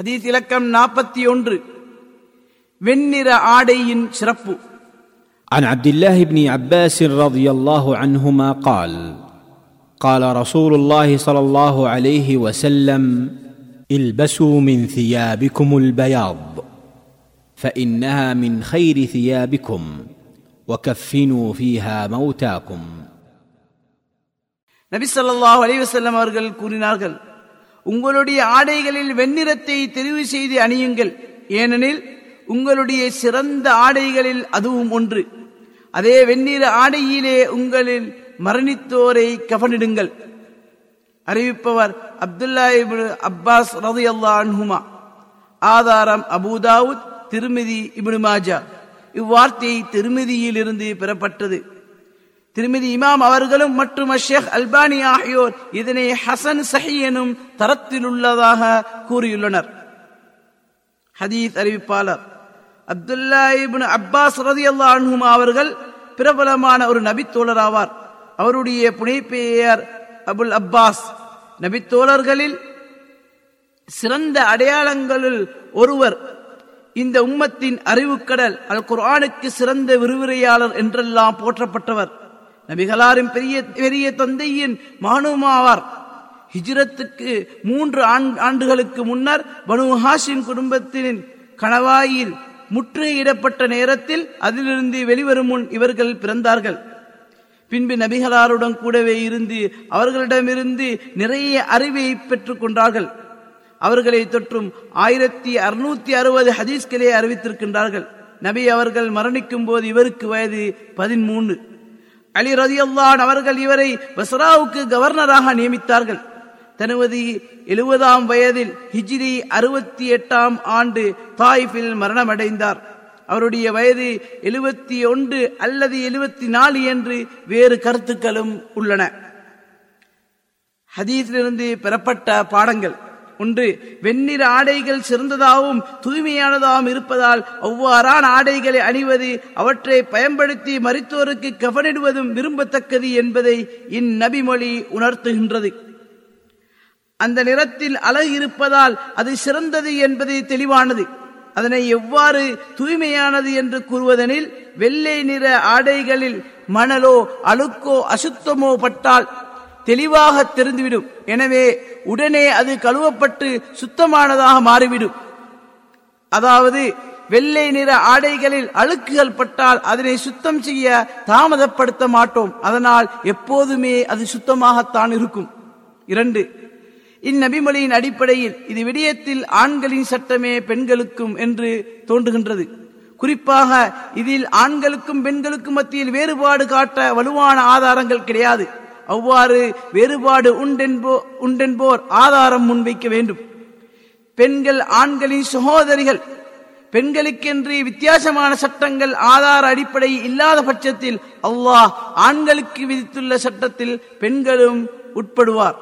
ஹதீஸ் இலக்கம் நாற்பத்தி ஒன்று வெண்ணிற ஆடையின் சிறப்பு عن عبد الله بن عباس رضي الله عنهما قال قال رسول الله صلى الله عليه وسلم البسوا من ثيابكم البياض فانها من خير ثيابكم وكفنوا فيها موتاكم நபி ஸல்லல்லாஹு அலைஹி வஸல்லம் அவர்கள் கூறினார்கள் உங்களுடைய ஆடைகளில் வெண்ணிறத்தை தெரிவு செய்து அணியுங்கள். ஏனெனில் உங்களுடைய சிறந்த ஆடைகளில் அதுவும் ஒன்று. அதே வெண்ணிற ஆடையிலே உங்களில் மரணித்தோரை கவனிடுங்கள் அறிவிப்பவர் அப்துல்லா இபு அப்பாஸ் ரலியல்லாஹு அன்ஹுமா. ஆதாரம் அபூதாவுத் திருமிதி இப்னு மாஜா. இவ்வார்த்தை திருமிதியிலிருந்து பெறப்பட்டது. திருமதி இமாம் அவர்களும் மற்றும் ஷேக் அல்பானி ஆகியோர் இதனை ஹசன் சஹி எனும் தரத்தில் உள்ளதாக கூறியுள்ளனர். ஹதீஸ் அறிவிப்பாளர். அப்துல்லா இபின் அப்பாஸ் ரதியல்லாஹு அன்ஹுமா அவர்கள் பிரபலமான ஒரு நபித்தோழர் ஆவார் அவருடைய புனைப்பெயர் அபுல் அப்பாஸ். நபித்தோழர்களில் சிறந்த அடையாளங்களில் ஒருவர் இந்த உம்மத்தின் அறிவுக்கடல் அல் குர்ஆனுக்கு சிறந்த விரிவுரையாளர் என்றெல்லாம் போற்றப்பட்டவர். நபிகளாரின் பெரிய பெரிய தந்தையின் மானுமாவார். ஹிஜ்ரத்துக்கு மூன்று ஆண்- ஆண்டுகளுக்கு முன்னர் பனு ஹாஷிம் குடும்பத்தின் கணவாயில் முற்றுகையிடப்பட்ட நேரத்தில் அதிலிருந்து வெளிவரும் முன் இவர்கள் பிறந்தார்கள். பின்பு நபிகளாருடன் கூடவே இருந்து அவர்களிடமிருந்து நிறைய அறிவை பெற்றுக் கொண்டார்கள். அவர்களை தொற்றும் ஆயிரத்தி அறுநூத்தி அறுபது ஹதீஸ்களே அறிவித்திருக்கின்றார்கள். நபி அவர்கள் மரணிக்கும் போது இவருக்கு வயது பதிமூன்று. அலி ரதியல்லான் அவர்கள் இவரை பஸ்ராவுக்கு கவர்னராக நியமித்தார்கள். தனது எழுபதாம் வயதில் ஹிஜ்ரி அறுபத்தி எட்டாம் ஆண்டு தாயிஃபில் மரணமடைந்தார். அவருடைய வயது எழுபத்தி ஒன்று அல்லது எழுபத்தி நாலு என்று வேறு கருத்துக்களும் உள்ளன. ஹதீஸிலிருந்து பெறப்பட்ட பாடங்கள். ஒன்று வெண்ணிற ஆடைகள் சிறந்ததாகவும் தூய்மையானதாகவும் இருப்பதால் அவ்வாறான ஆடைகளை அணிவது அவற்றை பயன்படுத்தி மருத்துவருக்கு கவனிடுவதும் விரும்பத்தக்கது என்பதை இந்நபிமொழி உணர்த்துகின்றது. அந்த நிறத்தில் அழகு இருப்பதால் அது சிறந்தது என்பது தெளிவானது. அதனை எவ்வாறு தூய்மையானது என்று கூறுவதெனில் வெள்ளை நிற ஆடைகளில் மணலோ அழுக்கோ அசுத்தமோ பட்டால் தெளிவாக தெரிந்துவிடும். எனவே உடனே அது கழுவப்பட்டு சுத்தமானதாக மாறிவிடும். அதாவது வெள்ளை நிற ஆடைகளில் அழுக்குகள் பட்டால் அதனை சுத்தம் செய்ய தாமதப்படுத்த மாட்டோம். அதனால் எப்போதுமே அது சுத்தமாகத்தான் இருக்கும். இரண்டு இந்நபிமொழியின் அடிப்படையில் இது விடயத்தில் ஆண்களின் சட்டமே பெண்களுக்கும் என்று தோன்றுகின்றது. குறிப்பாக இதில் ஆண்களுக்கும் பெண்களுக்கும் மத்தியில் வேறுபாடு காட்ட வலுவான ஆதாரங்கள் கிடையாது. அவ்வாறு வேறுபாடு உண்டென்போ உண்டென்போர் ஆதாரம் முன்வைக்க வேண்டும். பெண்கள் ஆண்களின் சகோதரிகள் பெண்களுக்கென்று வித்தியாசமான சட்டங்கள் ஆதார அடிப்படை இல்லாத பட்சத்தில் அல்லாஹ் ஆண்களுக்கு விதித்துள்ள சட்டத்தில் பெண்களும் உட்படுவார்.